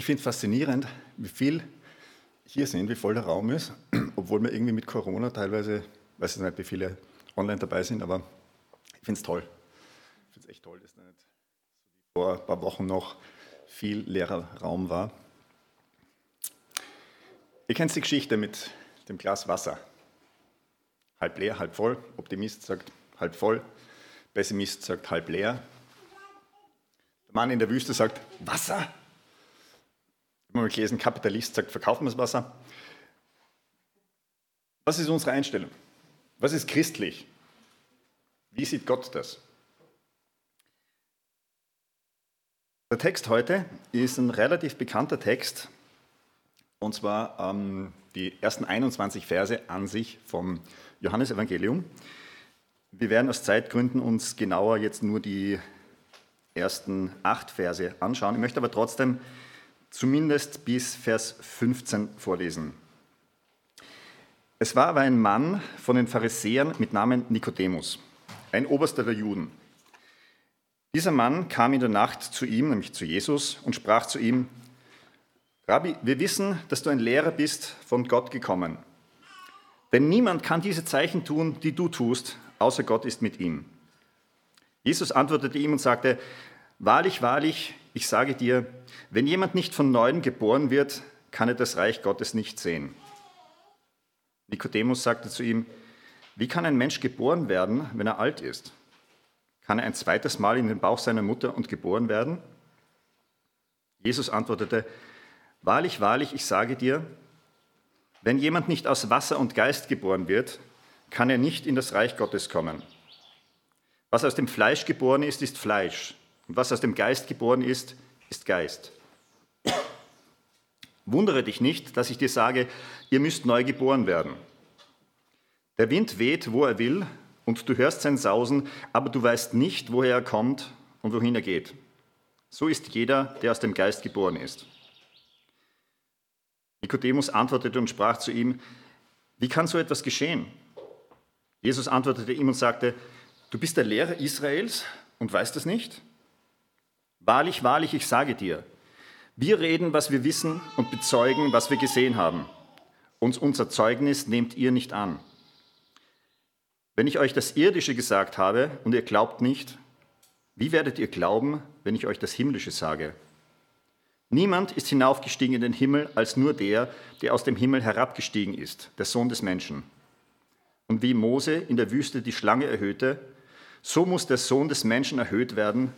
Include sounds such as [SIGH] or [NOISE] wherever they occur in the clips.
Ich finde es faszinierend, wie viel hier sind, wie voll der Raum ist, [CLEARS THROAT] obwohl wir irgendwie mit Corona teilweise, weiß ich nicht, wie viele online dabei sind, aber ich finde es toll. Ich finde es echt toll, dass da nicht vor ein paar Wochen noch viel leerer Raum war. Ihr kennt die Geschichte mit dem Glas Wasser. Halb leer, halb voll. Optimist sagt halb voll. Pessimist sagt halb leer. Der Mann in der Wüste sagt Wasser. Mal gelesen, Kapitalist sagt, verkaufen wir das Wasser. Was ist unsere Einstellung? Was ist christlich? Wie sieht Gott das? Der Text heute ist ein relativ bekannter Text, und zwar ähm, die ersten 21 Verse an sich vom Johannesevangelium. Wir werden aus Zeitgründen uns genauer jetzt nur die ersten acht Verse anschauen. Ich möchte aber trotzdem zumindest bis Vers 15 vorlesen. Es war aber ein Mann von den Pharisäern mit Namen Nikodemus, ein Oberster der Juden. Dieser Mann kam in der Nacht zu ihm, nämlich zu Jesus, und sprach zu ihm, Rabbi, wir wissen, dass du ein Lehrer bist, von Gott gekommen. Denn niemand kann diese Zeichen tun, die du tust, außer Gott ist mit ihm. Jesus antwortete ihm und sagte, Wahrlich, wahrlich, ich sage dir, wenn jemand nicht von neuem geboren wird, kann er das Reich Gottes nicht sehen. Nikodemus sagte zu ihm, wie kann ein Mensch geboren werden, wenn er alt ist? Kann er ein zweites Mal in den Bauch seiner Mutter und geboren werden? Jesus antwortete, Wahrlich, wahrlich, ich sage dir, wenn jemand nicht aus Wasser und Geist geboren wird, kann er nicht in das Reich Gottes kommen. Was aus dem Fleisch geboren ist, ist Fleisch. Und was aus dem Geist geboren ist, ist Geist. Wundere dich nicht, dass ich dir sage, ihr müsst neu geboren werden. Der Wind weht, wo er will, und du hörst sein Sausen, aber du weißt nicht, woher er kommt und wohin er geht. So ist jeder, der aus dem Geist geboren ist. Nikodemus antwortete und sprach zu ihm, wie kann so etwas geschehen? Jesus antwortete ihm und sagte, du bist der Lehrer Israels und weißt es nicht? Wahrlich, wahrlich, ich sage dir, wir reden, was wir wissen und bezeugen, was wir gesehen haben. Und unser Zeugnis nehmt ihr nicht an. Wenn ich euch das Irdische gesagt habe und ihr glaubt nicht, wie werdet ihr glauben, wenn ich euch das Himmlische sage? Niemand ist hinaufgestiegen in den Himmel als nur der, der aus dem Himmel herabgestiegen ist, der Sohn des Menschen. Und wie Mose in der Wüste die Schlange erhöhte, so muss der Sohn des Menschen erhöht werden,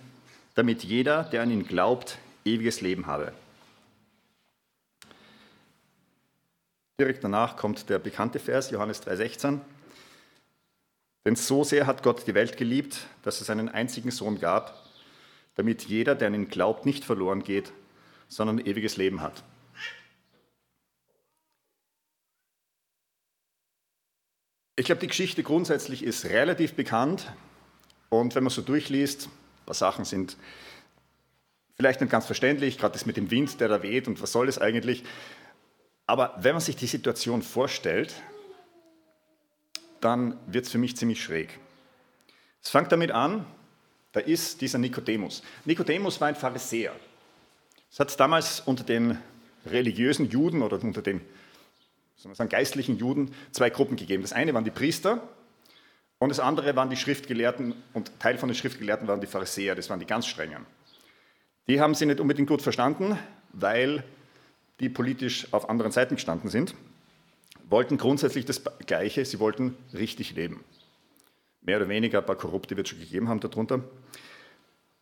damit jeder, der an ihn glaubt, ewiges Leben habe. Direkt danach kommt der bekannte Vers, Johannes 3,16. Denn so sehr hat Gott die Welt geliebt, dass es einen einzigen Sohn gab, damit jeder, der an ihn glaubt, nicht verloren geht, sondern ewiges Leben hat. Ich glaube, die Geschichte grundsätzlich ist relativ bekannt und wenn man so durchliest, paar Sachen sind vielleicht nicht ganz verständlich, gerade das mit dem Wind, der da weht und was soll das eigentlich. Aber wenn man sich die Situation vorstellt, dann wird es für mich ziemlich schräg. Es fängt damit an, da ist dieser Nikodemus. Nikodemus war ein Pharisäer. Es hat damals unter den religiösen Juden oder unter den sagen, geistlichen Juden zwei Gruppen gegeben. Das eine waren die Priester und das andere waren die Schriftgelehrten und Teil von den Schriftgelehrten waren die Pharisäer, das waren die ganz strengen. Die haben sie nicht unbedingt gut verstanden, weil die politisch auf anderen Seiten gestanden sind, wollten grundsätzlich das Gleiche, sie wollten richtig leben. Mehr oder weniger, ein paar Korrupte wird es schon gegeben haben darunter.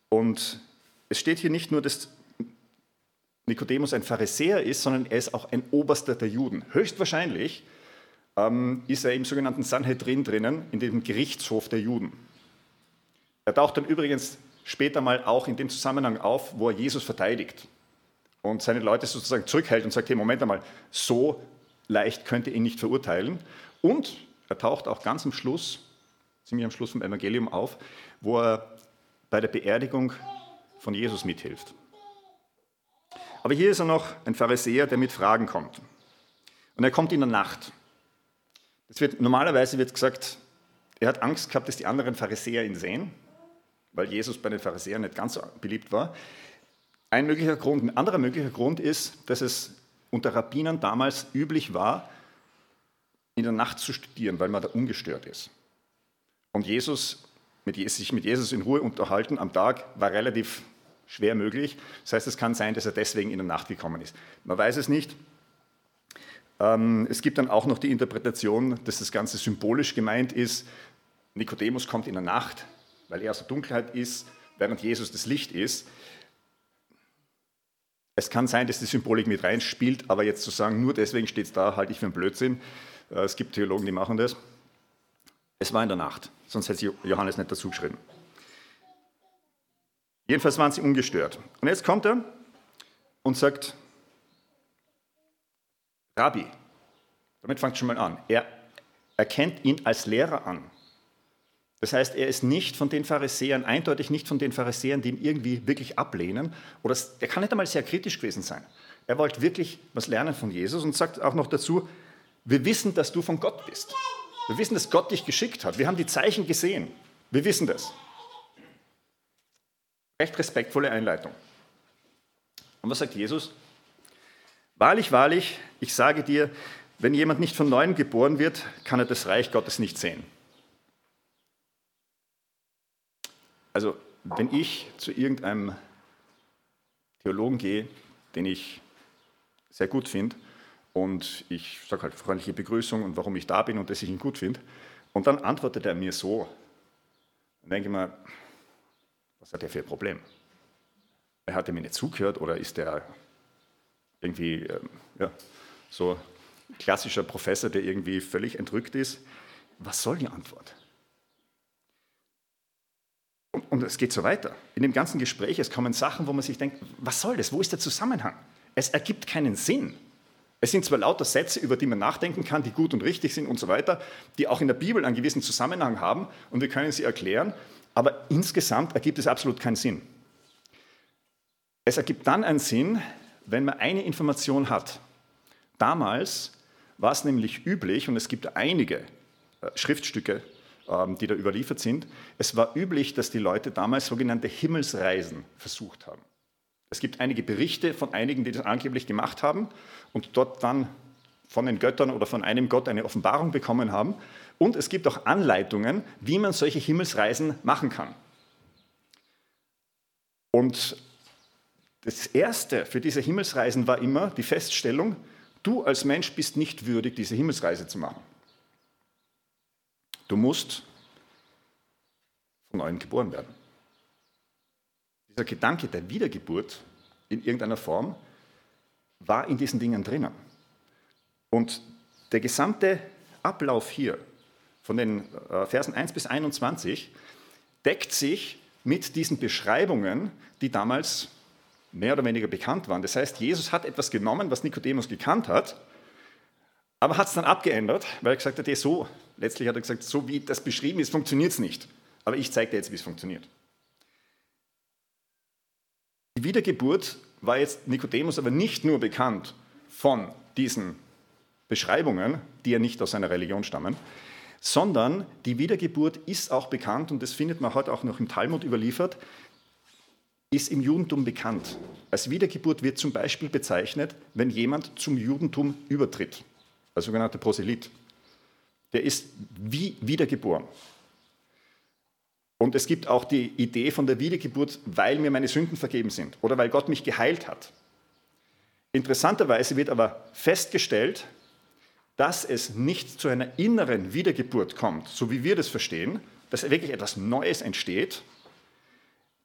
Und es steht hier nicht nur, dass Nikodemus ein Pharisäer ist, sondern er ist auch ein Oberster der Juden. Höchstwahrscheinlich ähm, ist er im sogenannten Sanhedrin drinnen, in dem Gerichtshof der Juden. Er taucht dann übrigens später mal auch in dem Zusammenhang auf, wo er Jesus verteidigt und seine Leute sozusagen zurückhält und sagt, hey, Moment einmal, so leicht könnte ihn nicht verurteilen. Und er taucht auch ganz am Schluss, ziemlich am Schluss vom Evangelium auf, wo er bei der Beerdigung von Jesus mithilft. Aber hier ist er noch ein Pharisäer, der mit Fragen kommt. Und er kommt in der Nacht. Wird, normalerweise wird gesagt, er hat Angst gehabt, dass die anderen Pharisäer ihn sehen, weil Jesus bei den Pharisäern nicht ganz so beliebt war. Ein möglicher Grund, ein anderer möglicher Grund ist, dass es unter Rabbinern damals üblich war, in der Nacht zu studieren, weil man da ungestört ist. Und Jesus, mit, sich mit Jesus in Ruhe unterhalten am Tag war relativ schwer möglich. Das heißt, es kann sein, dass er deswegen in der Nacht gekommen ist. Man weiß es nicht. Ähm, es gibt dann auch noch die Interpretation, dass das Ganze symbolisch gemeint ist. Nikodemus kommt in der Nacht, weil er aus der Dunkelheit ist, während Jesus das Licht ist. Es kann sein, dass die Symbolik mit reinspielt, aber jetzt zu sagen, nur deswegen steht es da, halte ich für einen Blödsinn. Äh, es gibt Theologen, die machen das. Es war in der Nacht, sonst hätte Johannes nicht dazu geschrieben. Jedenfalls waren sie ungestört. Und jetzt kommt er und sagt, Rabbi, damit fängt schon mal an. Er erkennt ihn als Lehrer an. Das heißt, er ist nicht von den Pharisäern, eindeutig nicht von den Pharisäern, die ihn irgendwie wirklich ablehnen. Oder er kann nicht einmal sehr kritisch gewesen sein. Er wollte wirklich was lernen von Jesus und sagt auch noch dazu, wir wissen, dass du von Gott bist. Wir wissen, dass Gott dich geschickt hat. Wir haben die Zeichen gesehen. Wir wissen das. Recht respektvolle Einleitung. Und was sagt Jesus? Wahrlich, wahrlich, ich sage dir, wenn jemand nicht von neuem geboren wird, kann er das Reich Gottes nicht sehen. Also, wenn ich zu irgendeinem Theologen gehe, den ich sehr gut finde, und ich sage halt freundliche Begrüßung und warum ich da bin und dass ich ihn gut finde, und dann antwortet er mir so, dann denke ich mir, was hat er für ein Problem? Er hat mir nicht zugehört oder ist er irgendwie ähm, ja, so klassischer Professor, der irgendwie völlig entrückt ist? Was soll die Antwort? Und es geht so weiter. In dem ganzen Gespräch, es kommen Sachen, wo man sich denkt, was soll das? Wo ist der Zusammenhang? Es ergibt keinen Sinn. Es sind zwar lauter Sätze, über die man nachdenken kann, die gut und richtig sind und so weiter, die auch in der Bibel einen gewissen Zusammenhang haben und wir können sie erklären, aber insgesamt ergibt es absolut keinen Sinn. Es ergibt dann einen Sinn, wenn man eine Information hat. Damals war es nämlich üblich, und es gibt einige äh, Schriftstücke ähm, die da überliefert sind. Es war üblich, dass die Leute damals sogenannte Himmelsreisen versucht haben. Es gibt einige Berichte von einigen, die das angeblich gemacht haben und dort dann von den Göttern oder von einem Gott eine Offenbarung bekommen haben. Und es gibt auch Anleitungen, wie man solche Himmelsreisen machen kann. Und das Erste für diese Himmelsreisen war immer die Feststellung, du als Mensch bist nicht würdig, diese Himmelsreise zu machen. Du musst von neuem geboren werden. Dieser Gedanke der Wiedergeburt in irgendeiner Form war in diesen Dingen drinnen. Und der gesamte Ablauf hier von den äh, Versen 1 bis 21 deckt sich mit diesen Beschreibungen, die damals mehr oder weniger bekannt waren. Das heißt, Jesus hat etwas genommen, was Nikodemus gekannt hat, aber hat es dann abgeändert, weil er gesagt hat, so, letztlich hat er gesagt, so wie das beschrieben ist, funktioniert es nicht. Aber ich zeige dir jetzt, wie es funktioniert. Die Wiedergeburt war jetzt Nikodemus aber nicht nur bekannt von diesen Beschreibungen, die ja nicht aus seiner Religion stammen, sondern die Wiedergeburt ist auch bekannt, und das findet man heute auch noch im Talmud überliefert, ist im Judentum bekannt. Als Wiedergeburt wird zum Beispiel bezeichnet, wenn jemand zum Judentum übertritt der sogenannte Proselyt, der ist wie wiedergeboren. Und es gibt auch die Idee von der Wiedergeburt, weil mir meine Sünden vergeben sind oder weil Gott mich geheilt hat. Interessanterweise wird aber festgestellt, dass es nicht zu einer inneren Wiedergeburt kommt, so wie wir das verstehen, dass wirklich etwas Neues entsteht.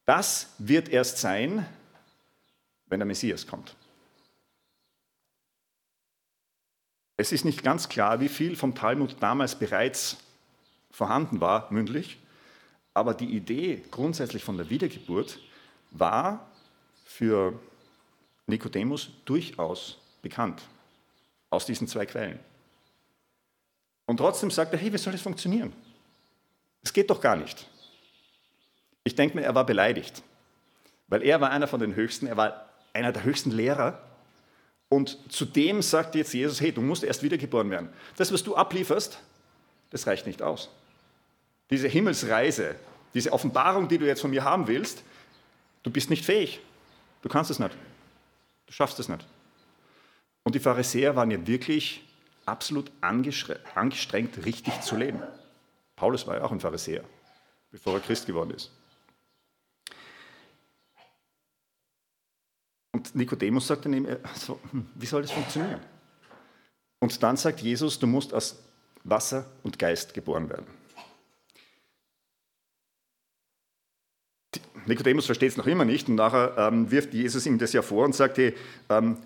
Das wird erst sein, wenn der Messias kommt. Es ist nicht ganz klar, wie viel vom Talmud damals bereits vorhanden war, mündlich, aber die Idee grundsätzlich von der Wiedergeburt war für Nikodemus durchaus bekannt aus diesen zwei Quellen. Und trotzdem sagt er, hey, wie soll das funktionieren? Es geht doch gar nicht. Ich denke mir, er war beleidigt, weil er war einer von den Höchsten, er war einer der höchsten Lehrer und zudem sagt jetzt Jesus, hey, du musst erst wiedergeboren werden. Das, was du ablieferst, das reicht nicht aus. Diese Himmelsreise, diese Offenbarung, die du jetzt von mir haben willst, du bist nicht fähig. Du kannst es nicht. Du schaffst es nicht. Und die Pharisäer waren ja wirklich absolut angestrengt, richtig zu leben. Paulus war ja auch ein Pharisäer, bevor er Christ geworden ist. Und Nikodemus sagt dann eben, so, hm, wie soll das funktionieren? Und dann sagt Jesus, du musst aus Wasser und Geist geboren werden. Nikodemus versteht es noch immer nicht und nachher ähm, wirft Jesus ihm das ja vor und sagt, hey, ähm,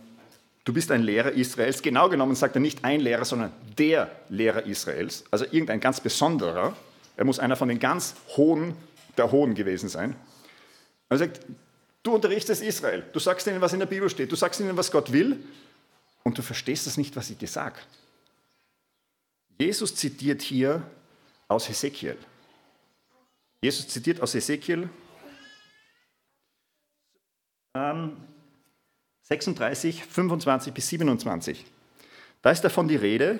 du bist ein Lehrer Israels. Genau genommen sagt er nicht ein Lehrer, sondern der Lehrer Israels, also irgendein ganz besonderer. Er muss einer von den ganz Hohen der Hohen gewesen sein. Er sagt, du unterrichtest Israel, du sagst ihnen, was in der Bibel steht, du sagst ihnen, was Gott will und du verstehst das nicht, was ich dir sage. Jesus zitiert hier aus Hesekiel. Jesus zitiert aus Hesekiel ähm, 36, 25 bis 27. Da ist davon die Rede,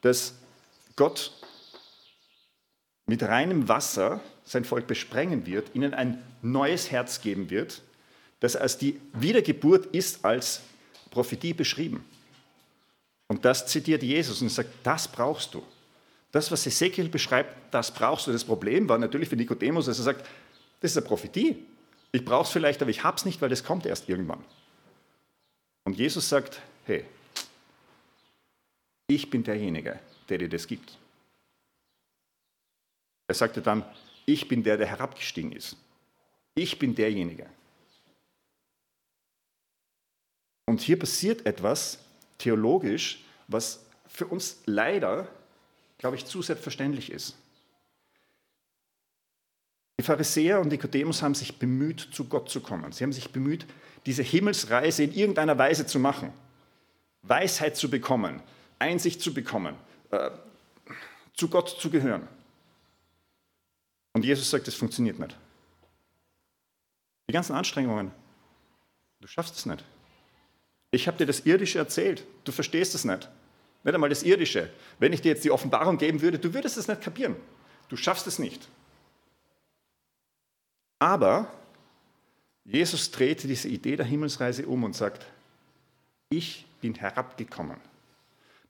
dass Gott mit reinem Wasser sein Volk besprengen wird, ihnen ein neues Herz geben wird, das als die Wiedergeburt ist als Prophetie beschrieben. Und das zitiert Jesus und sagt, das brauchst du. Das, was Ezekiel beschreibt, das brauchst du. Das Problem war natürlich für Nikodemus, dass er sagt, das ist eine Prophetie. Ich brauche es vielleicht, aber ich habe es nicht, weil das kommt erst irgendwann. Und Jesus sagt, hey, ich bin derjenige, der dir das gibt. Er sagte dann, ich bin der, der herabgestiegen ist. Ich bin derjenige. Und hier passiert etwas theologisch, was für uns leider, glaube ich, zu selbstverständlich ist. Die Pharisäer und Nikodemus haben sich bemüht, zu Gott zu kommen. Sie haben sich bemüht, diese Himmelsreise in irgendeiner Weise zu machen, Weisheit zu bekommen, Einsicht zu bekommen, äh, zu Gott zu gehören. Und Jesus sagt, das funktioniert nicht. Die ganzen Anstrengungen, du schaffst es nicht. Ich habe dir das Irdische erzählt, du verstehst es nicht. Nicht einmal das Irdische. Wenn ich dir jetzt die Offenbarung geben würde, du würdest es nicht kapieren. Du schaffst es nicht. Aber Jesus drehte diese Idee der Himmelsreise um und sagt, ich bin herabgekommen.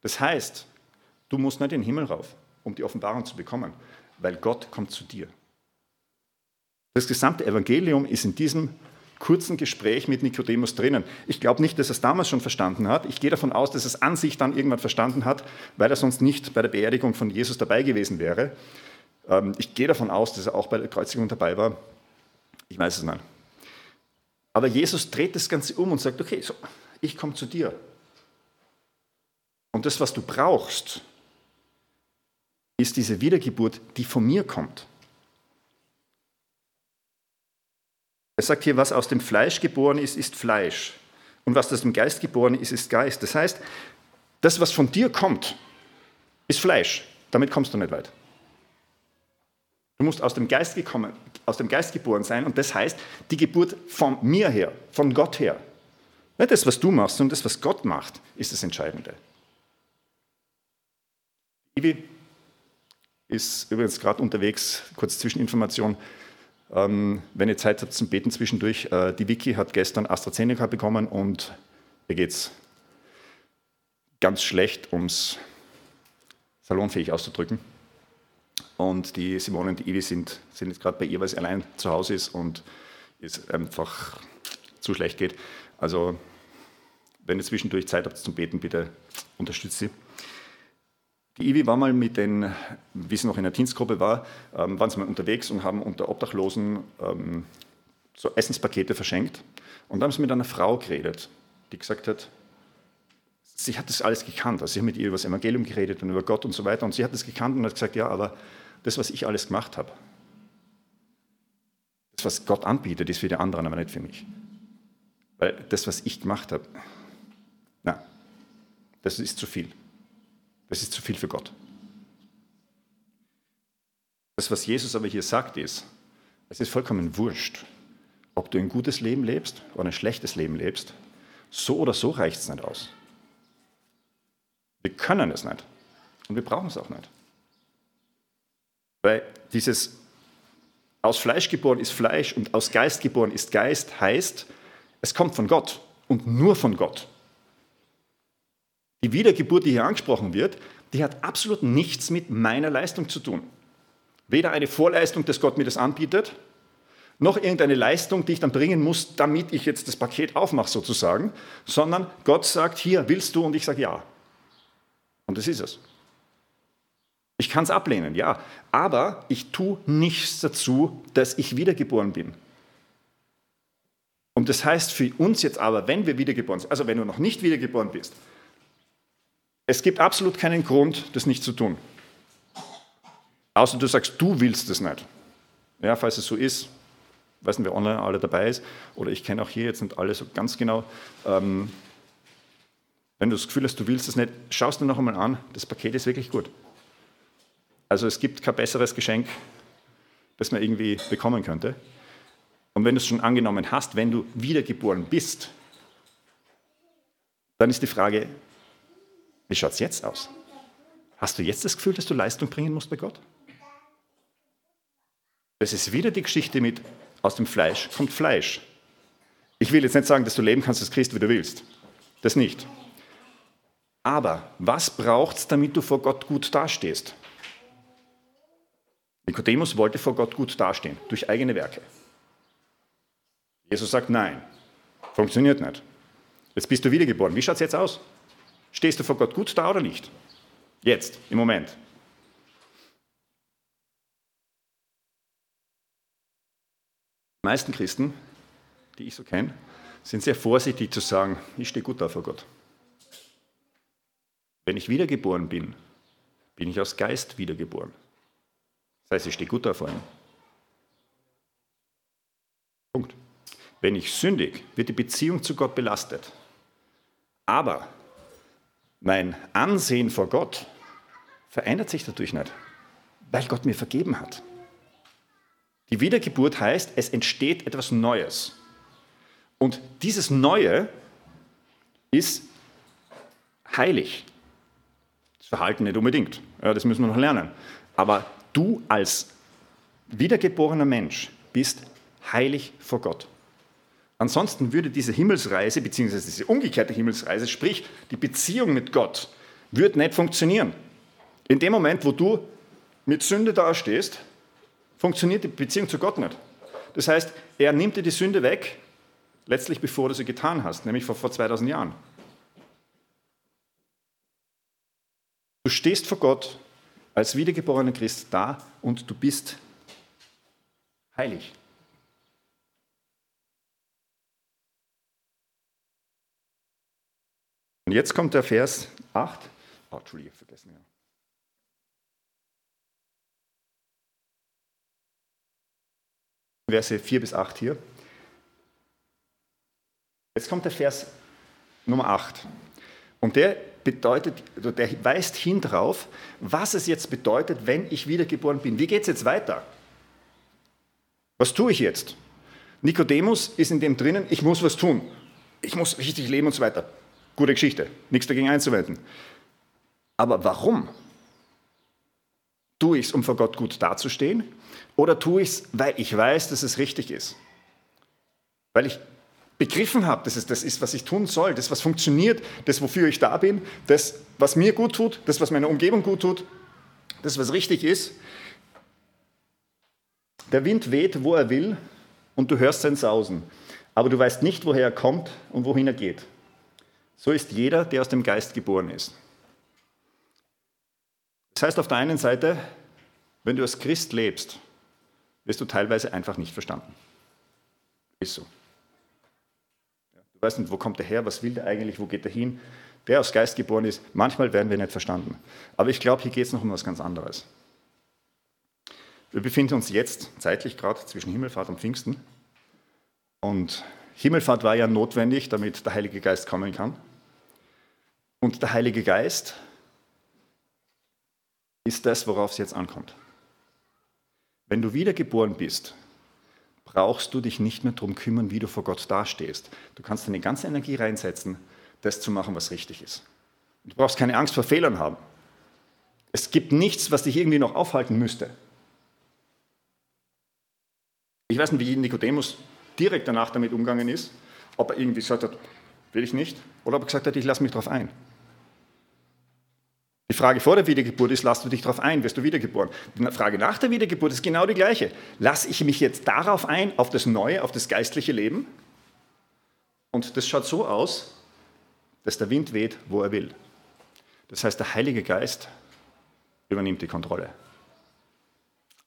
Das heißt, du musst nicht in den Himmel rauf, um die Offenbarung zu bekommen, weil Gott kommt zu dir. Das gesamte Evangelium ist in diesem kurzen Gespräch mit Nikodemus drinnen. Ich glaube nicht, dass er es damals schon verstanden hat. Ich gehe davon aus, dass er es an sich dann irgendwann verstanden hat, weil er sonst nicht bei der Beerdigung von Jesus dabei gewesen wäre. Ähm, ich gehe davon aus, dass er auch bei der Kreuzigung dabei war. Ich weiß es nicht. Aber Jesus dreht das Ganze um und sagt, okay, so, ich komme zu dir. Und das, was du brauchst, ist diese Wiedergeburt, die von mir kommt. Er sagt hier, was aus dem Fleisch geboren ist, ist Fleisch. Und was aus dem Geist geboren ist, ist Geist. Das heißt, das, was von dir kommt, ist Fleisch. Damit kommst du nicht weit. Du musst aus dem Geist, gekommen, aus dem Geist geboren sein und das heißt die Geburt von mir her, von Gott her. Nicht das, was du machst, sondern das, was Gott macht, ist das Entscheidende. Ivi ist übrigens gerade unterwegs, kurz Zwischeninformation. Ähm, wenn ihr Zeit habt zum Beten zwischendurch, äh, die Vicky hat gestern AstraZeneca bekommen und ihr geht es ganz schlecht, um es salonfähig auszudrücken. Und die Simone und die Ivi sind, sind jetzt gerade bei ihr, weil sie allein zu Hause ist und es einfach zu schlecht geht. Also, wenn ihr zwischendurch Zeit habt zum Beten, bitte unterstützt sie. Die Ivi war mal mit den, wie sie noch in der Dienstgruppe war, ähm, waren sie mal unterwegs und haben unter Obdachlosen ähm, so Essenspakete verschenkt. Und da haben sie mit einer Frau geredet, die gesagt hat, sie hat das alles gekannt. Also sie haben mit ihr über das Evangelium geredet und über Gott und so weiter. Und sie hat das gekannt und hat gesagt, ja, aber das, was ich alles gemacht habe, das, was Gott anbietet, ist für die anderen, aber nicht für mich. Weil das, was ich gemacht habe, na, das ist zu viel. Das ist zu viel für Gott. Das, was Jesus aber hier sagt, ist, es ist vollkommen wurscht, ob du ein gutes Leben lebst oder ein schlechtes Leben lebst. So oder so reicht es nicht aus. Wir können es nicht und wir brauchen es auch nicht. Weil dieses aus Fleisch geboren ist Fleisch und aus Geist geboren ist Geist heißt, Es kommt von Gott und nur von Gott. Die Wiedergeburt, die hier angesprochen wird, die hat absolut nichts mit meiner Leistung zu tun. Weder eine Vorleistung, dass Gott mir das anbietet, noch irgendeine Leistung, die ich dann bringen muss, damit ich jetzt das Paket aufmache sozusagen, sondern Gott sagt, hier willst du und ich sage ja. Und das ist es. Ich kann es ablehnen, ja, aber ich tue nichts dazu, dass ich wiedergeboren bin. Und das heißt für uns jetzt aber, wenn wir wiedergeboren sind, also wenn du noch nicht wiedergeboren bist, es gibt absolut keinen Grund, das nicht zu tun. Außer du sagst, du willst es nicht. Ja, falls es so ist, weiß nicht, wer online alle dabei ist, oder ich kenne auch hier jetzt nicht alle so ganz genau. Ähm, wenn du das Gefühl hast, du willst es nicht, schaust du noch einmal an, das Paket ist wirklich gut. Also es gibt kein besseres Geschenk, das man irgendwie bekommen könnte. Und wenn du es schon angenommen hast, wenn du wiedergeboren bist, dann ist die Frage, wie schaut es jetzt aus? Hast du jetzt das Gefühl, dass du Leistung bringen musst bei Gott? Das ist wieder die Geschichte mit, aus dem Fleisch kommt Fleisch. Ich will jetzt nicht sagen, dass du leben kannst als Christ, wie du willst. Das nicht. Aber was braucht es, damit du vor Gott gut dastehst? Nikodemus wollte vor Gott gut dastehen, durch eigene Werke. Jesus sagt, nein, funktioniert nicht. Jetzt bist du wiedergeboren. Wie schaut es jetzt aus? Stehst du vor Gott gut da oder nicht? Jetzt, im Moment. Die meisten Christen, die ich so kenne, sind sehr vorsichtig zu sagen, ich stehe gut da vor Gott. Wenn ich wiedergeboren bin, bin ich aus Geist wiedergeboren. Das heißt, ich stehe gut da vor ihm. Punkt. Wenn ich sündig, wird die Beziehung zu Gott belastet. Aber mein Ansehen vor Gott verändert sich dadurch nicht, weil Gott mir vergeben hat. Die Wiedergeburt heißt, es entsteht etwas Neues. Und dieses Neue ist heilig. Das Verhalten nicht unbedingt, ja, das müssen wir noch lernen. Aber du als wiedergeborener Mensch bist heilig vor Gott. Ansonsten würde diese Himmelsreise, beziehungsweise diese umgekehrte Himmelsreise, sprich die Beziehung mit Gott, würde nicht funktionieren. In dem Moment, wo du mit Sünde dastehst, funktioniert die Beziehung zu Gott nicht. Das heißt, er nimmt dir die Sünde weg, letztlich bevor du sie getan hast, nämlich vor, vor 2000 Jahren. Du stehst vor Gott als wiedergeborener Christ da und du bist heilig. Und jetzt kommt der Vers 8. Oh, Entschuldige, vergessen. Ja. Verse 4 bis 8 hier. Jetzt kommt der Vers Nummer 8. Und der bedeutet, der weist hin drauf, was es jetzt bedeutet, wenn ich wiedergeboren bin. Wie geht es jetzt weiter? Was tue ich jetzt? Nikodemus ist in dem drinnen, ich muss was tun. Ich muss richtig leben und so weiter. Gute Geschichte, nichts dagegen einzuwenden. Aber warum? Tue ich es, um vor Gott gut dazustehen? Oder tue ich es, weil ich weiß, dass es richtig ist? Weil ich begriffen habe, dass es das ist, was ich tun soll, das, was funktioniert, das, wofür ich da bin, das, was mir gut tut, das, was meiner Umgebung gut tut, das, was richtig ist. Der Wind weht, wo er will, und du hörst sein Sausen, aber du weißt nicht, woher er kommt und wohin er geht. So ist jeder, der aus dem Geist geboren ist. Das heißt auf der einen Seite, wenn du als Christ lebst, wirst du teilweise einfach nicht verstanden. Ist so. Du weißt nicht, wo kommt er her, was will der eigentlich, wo geht er hin. Der aus Geist geboren ist, manchmal werden wir nicht verstanden. Aber ich glaube, hier geht es noch um was ganz anderes. Wir befinden uns jetzt zeitlich gerade zwischen Himmelfahrt und Pfingsten. Und Himmelfahrt war ja notwendig, damit der Heilige Geist kommen kann. Und der Heilige Geist ist das, worauf es jetzt ankommt. Wenn du wiedergeboren bist, brauchst du dich nicht mehr darum kümmern, wie du vor Gott dastehst. Du kannst deine ganze Energie reinsetzen, das zu machen, was richtig ist. Du brauchst keine Angst vor Fehlern haben. Es gibt nichts, was dich irgendwie noch aufhalten müsste. Ich weiß nicht, wie Nikodemus direkt danach damit umgegangen ist, ob er irgendwie gesagt hat, will ich nicht, oder ob er gesagt hat, ich lasse mich darauf ein. Die Frage vor der Wiedergeburt ist, lass du dich darauf ein, wirst du wiedergeboren. Die Frage nach der Wiedergeburt ist genau die gleiche. Lass ich mich jetzt darauf ein, auf das Neue, auf das geistliche Leben? Und das schaut so aus, dass der Wind weht, wo er will. Das heißt, der Heilige Geist übernimmt die Kontrolle.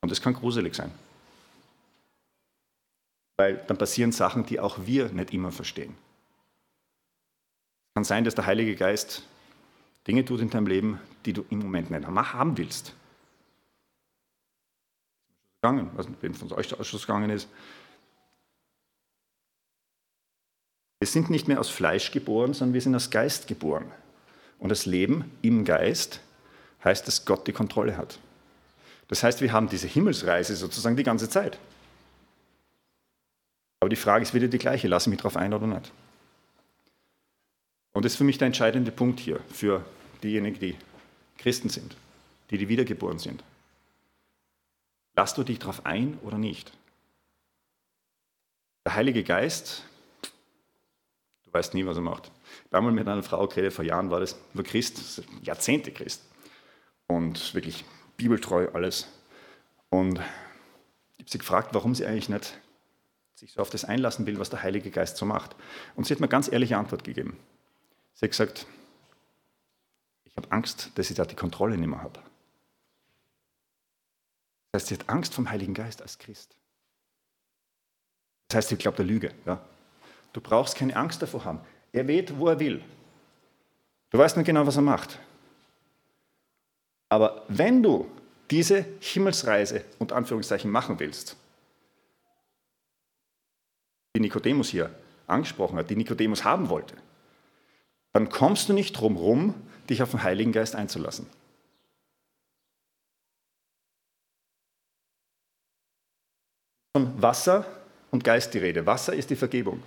Und das kann gruselig sein. Weil dann passieren Sachen, die auch wir nicht immer verstehen. Es kann sein, dass der Heilige Geist Dinge tut in deinem Leben, die du im Moment nicht haben willst. Gegangen, was wem von euch Ausschuss gegangen ist. Wir sind nicht mehr aus Fleisch geboren, sondern wir sind aus Geist geboren. Und das Leben im Geist heißt, dass Gott die Kontrolle hat. Das heißt, wir haben diese Himmelsreise sozusagen die ganze Zeit. Aber die Frage ist wieder die gleiche, lasse ich mich darauf ein oder nicht. Und das ist für mich der entscheidende Punkt hier, für diejenigen, die Christen sind, die, die wiedergeboren sind. Lass du dich darauf ein oder nicht? Der Heilige Geist, du weißt nie, was er macht. Ich habe einmal mit einer Frau geredet, vor Jahren war das, nur Christ, Jahrzehnte Christ. Und wirklich bibeltreu alles. Und ich habe sie gefragt, warum sie eigentlich nicht sich so auf das einlassen will, was der Heilige Geist so macht. Und sie hat mir ganz ehrliche Antwort gegeben. Sie hat gesagt, ich habe Angst, dass ich da die Kontrolle nicht mehr habe. Das heißt, sie hat Angst vom Heiligen Geist als Christ. Das heißt, sie glaubt der Lüge. Ja? Du brauchst keine Angst davor haben. Er weht, wo er will. Du weißt nicht genau, was er macht. Aber wenn du diese Himmelsreise und Anführungszeichen machen willst, die Nikodemus hier angesprochen hat, die Nikodemus haben wollte, dann kommst du nicht drum rum, dich auf den Heiligen Geist einzulassen. Von Wasser und Geist die Rede. Wasser ist die Vergebung.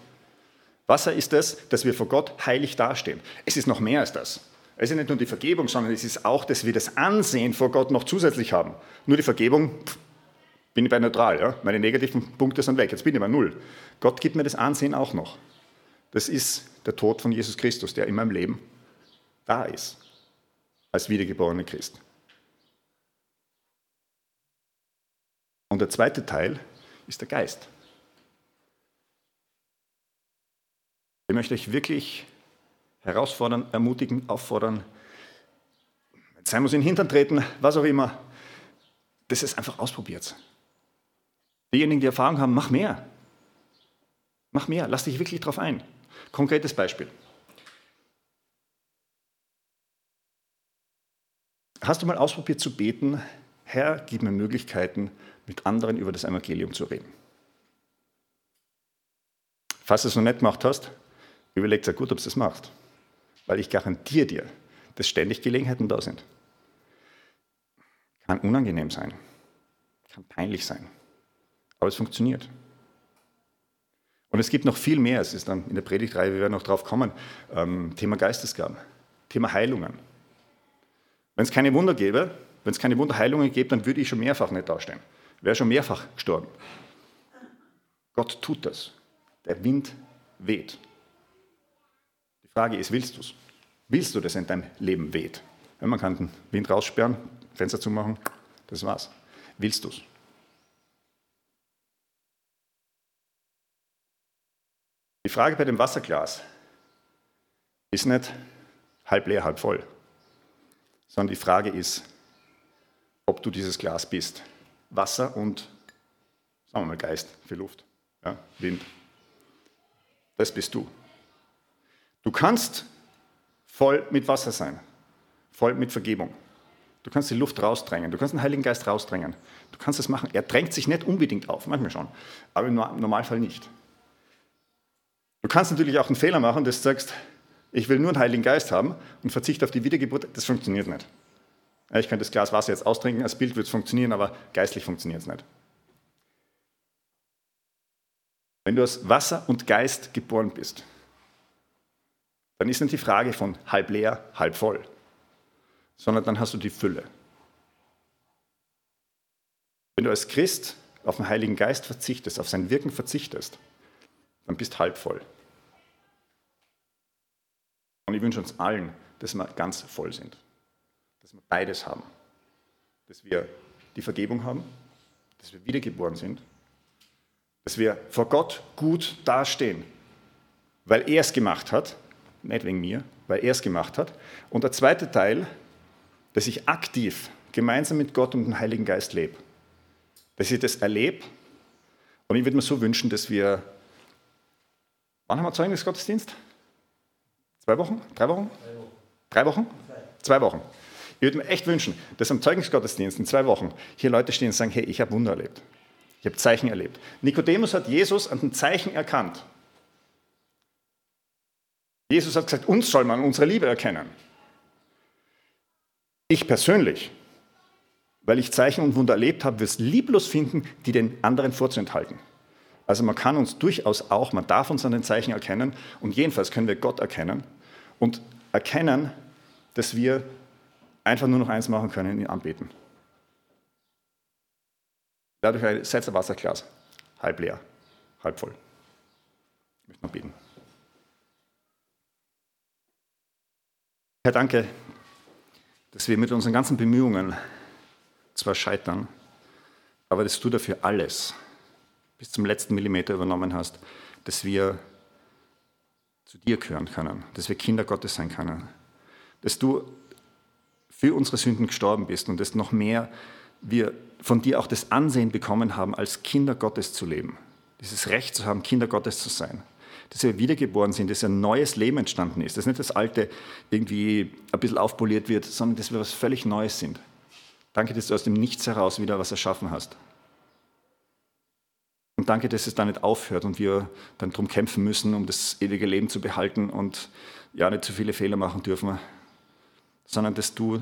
Wasser ist das, dass wir vor Gott heilig dastehen. Es ist noch mehr als das. Es ist nicht nur die Vergebung, sondern es ist auch, dass wir das Ansehen vor Gott noch zusätzlich haben. Nur die Vergebung, pff, bin ich bei neutral. Ja? Meine negativen Punkte sind weg. Jetzt bin ich bei null. Gott gibt mir das Ansehen auch noch. Das ist der Tod von Jesus Christus, der in meinem Leben da ist, als wiedergeborener Christ. Und der zweite Teil ist der Geist. Ich möchte euch wirklich herausfordern, ermutigen, auffordern, sein muss, in den Hintern treten, was auch immer, dass es einfach ausprobiert. Diejenigen, die Erfahrung haben, mach mehr. Mach mehr, lass dich wirklich darauf ein. Konkretes Beispiel. Hast du mal ausprobiert zu beten, Herr, gib mir Möglichkeiten, mit anderen über das Evangelium zu reden? Falls du es noch nicht gemacht hast, überleg dir gut, ob du das machst. Weil ich garantiere dir, dass ständig Gelegenheiten da sind. Kann unangenehm sein, kann peinlich sein, aber es funktioniert. Und es gibt noch viel mehr, es ist dann in der Predigtreihe, wir werden noch drauf kommen, ähm, Thema Geistesgaben, Thema Heilungen. Wenn es keine Wunder gäbe, wenn es keine Wunderheilungen gäbe, dann würde ich schon mehrfach nicht dastehen. Wäre schon mehrfach gestorben. Gott tut das. Der Wind weht. Die Frage ist, willst du es? Willst du, dass in deinem Leben weht? Wenn man kann den Wind raussperren, Fenster zumachen, das war's. Willst du es? Die Frage bei dem Wasserglas ist nicht halb leer, halb voll, sondern die Frage ist, ob du dieses Glas bist. Wasser und, sagen wir mal, Geist für Luft, ja, Wind. Das bist du. Du kannst voll mit Wasser sein, voll mit Vergebung. Du kannst die Luft rausdrängen, du kannst den Heiligen Geist rausdrängen. Du kannst das machen. Er drängt sich nicht unbedingt auf, manchmal schon, aber im Normalfall nicht. Du kannst natürlich auch einen Fehler machen, dass du sagst, ich will nur einen Heiligen Geist haben und verzichte auf die Wiedergeburt. Das funktioniert nicht. Ich könnte das Glas Wasser jetzt austrinken, als Bild wird es funktionieren, aber geistlich funktioniert es nicht. Wenn du aus Wasser und Geist geboren bist, dann ist nicht die Frage von halb leer, halb voll, sondern dann hast du die Fülle. Wenn du als Christ auf den Heiligen Geist verzichtest, auf sein Wirken verzichtest, dann bist halb voll. Und ich wünsche uns allen, dass wir ganz voll sind. Dass wir beides haben. Dass wir die Vergebung haben, dass wir wiedergeboren sind, dass wir vor Gott gut dastehen, weil er es gemacht hat, nicht wegen mir, weil er es gemacht hat. Und der zweite Teil, dass ich aktiv gemeinsam mit Gott und dem Heiligen Geist lebe. Dass ich das erlebe. Und ich würde mir so wünschen, dass wir. Wann haben wir Zeugnisgottesdienst? Zwei Wochen? Drei Wochen? Drei Wochen? Zwei Wochen. Ich würde mir echt wünschen, dass am Zeugnisgottesdienst in zwei Wochen hier Leute stehen und sagen, hey, ich habe Wunder erlebt. Ich habe Zeichen erlebt. Nikodemus hat Jesus an den Zeichen erkannt. Jesus hat gesagt, uns soll man unsere Liebe erkennen. Ich persönlich, weil ich Zeichen und Wunder erlebt habe, wird es lieblos finden, die den anderen vorzuenthalten. Also man kann uns durchaus auch, man darf uns an den Zeichen erkennen und jedenfalls können wir Gott erkennen und erkennen, dass wir einfach nur noch eins machen können, ihn anbeten. Dadurch setzt ein Wasserglas, halb leer, halb voll. Ich möchte mal beten. Herr, danke, dass wir mit unseren ganzen Bemühungen zwar scheitern, aber dass du dafür alles bis zum letzten Millimeter übernommen hast, dass wir zu dir gehören können, dass wir Kinder Gottes sein können, dass du für unsere Sünden gestorben bist und dass noch mehr wir von dir auch das Ansehen bekommen haben, als Kinder Gottes zu leben. Dieses Recht zu haben, Kinder Gottes zu sein. Dass wir wiedergeboren sind, dass ein neues Leben entstanden ist. Dass nicht das Alte irgendwie ein bisschen aufpoliert wird, sondern dass wir was völlig Neues sind. Danke, dass du aus dem Nichts heraus wieder was erschaffen hast. Danke, dass es da nicht aufhört und wir dann darum kämpfen müssen, um das ewige Leben zu behalten und ja nicht zu viele Fehler machen dürfen, sondern dass du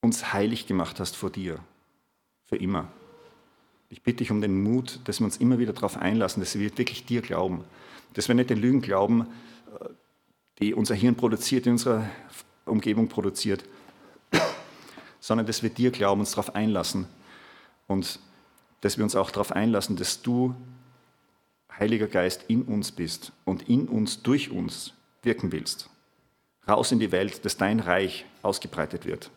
uns heilig gemacht hast vor dir, für immer. Ich bitte dich um den Mut, dass wir uns immer wieder darauf einlassen, dass wir wirklich dir glauben, dass wir nicht den Lügen glauben, die unser Hirn produziert, die unsere Umgebung produziert, sondern dass wir dir glauben, uns darauf einlassen und dass wir uns auch darauf einlassen, dass du, Heiliger Geist, in uns bist und in uns, durch uns wirken willst raus in die Welt, dass dein Reich ausgebreitet wird.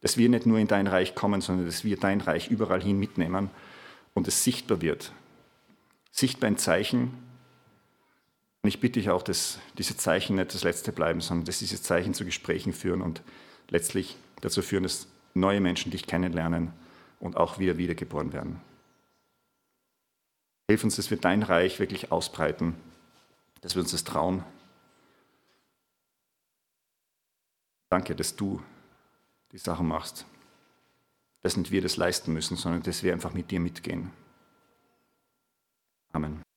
Dass wir nicht nur in dein Reich kommen, sondern dass wir dein Reich überall hin mitnehmen und es sichtbar wird. Sichtbar ein Zeichen. Und ich bitte dich auch, dass diese Zeichen nicht das letzte bleiben, sondern dass diese Zeichen zu Gesprächen führen und letztlich dazu führen, dass neue Menschen dich kennenlernen und auch wieder wiedergeboren werden. Hilf uns, dass wir dein Reich wirklich ausbreiten, dass wir uns das trauen Danke, dass du die Sachen machst. Dass nicht wir das leisten müssen, sondern dass wir einfach mit dir mitgehen. Amen.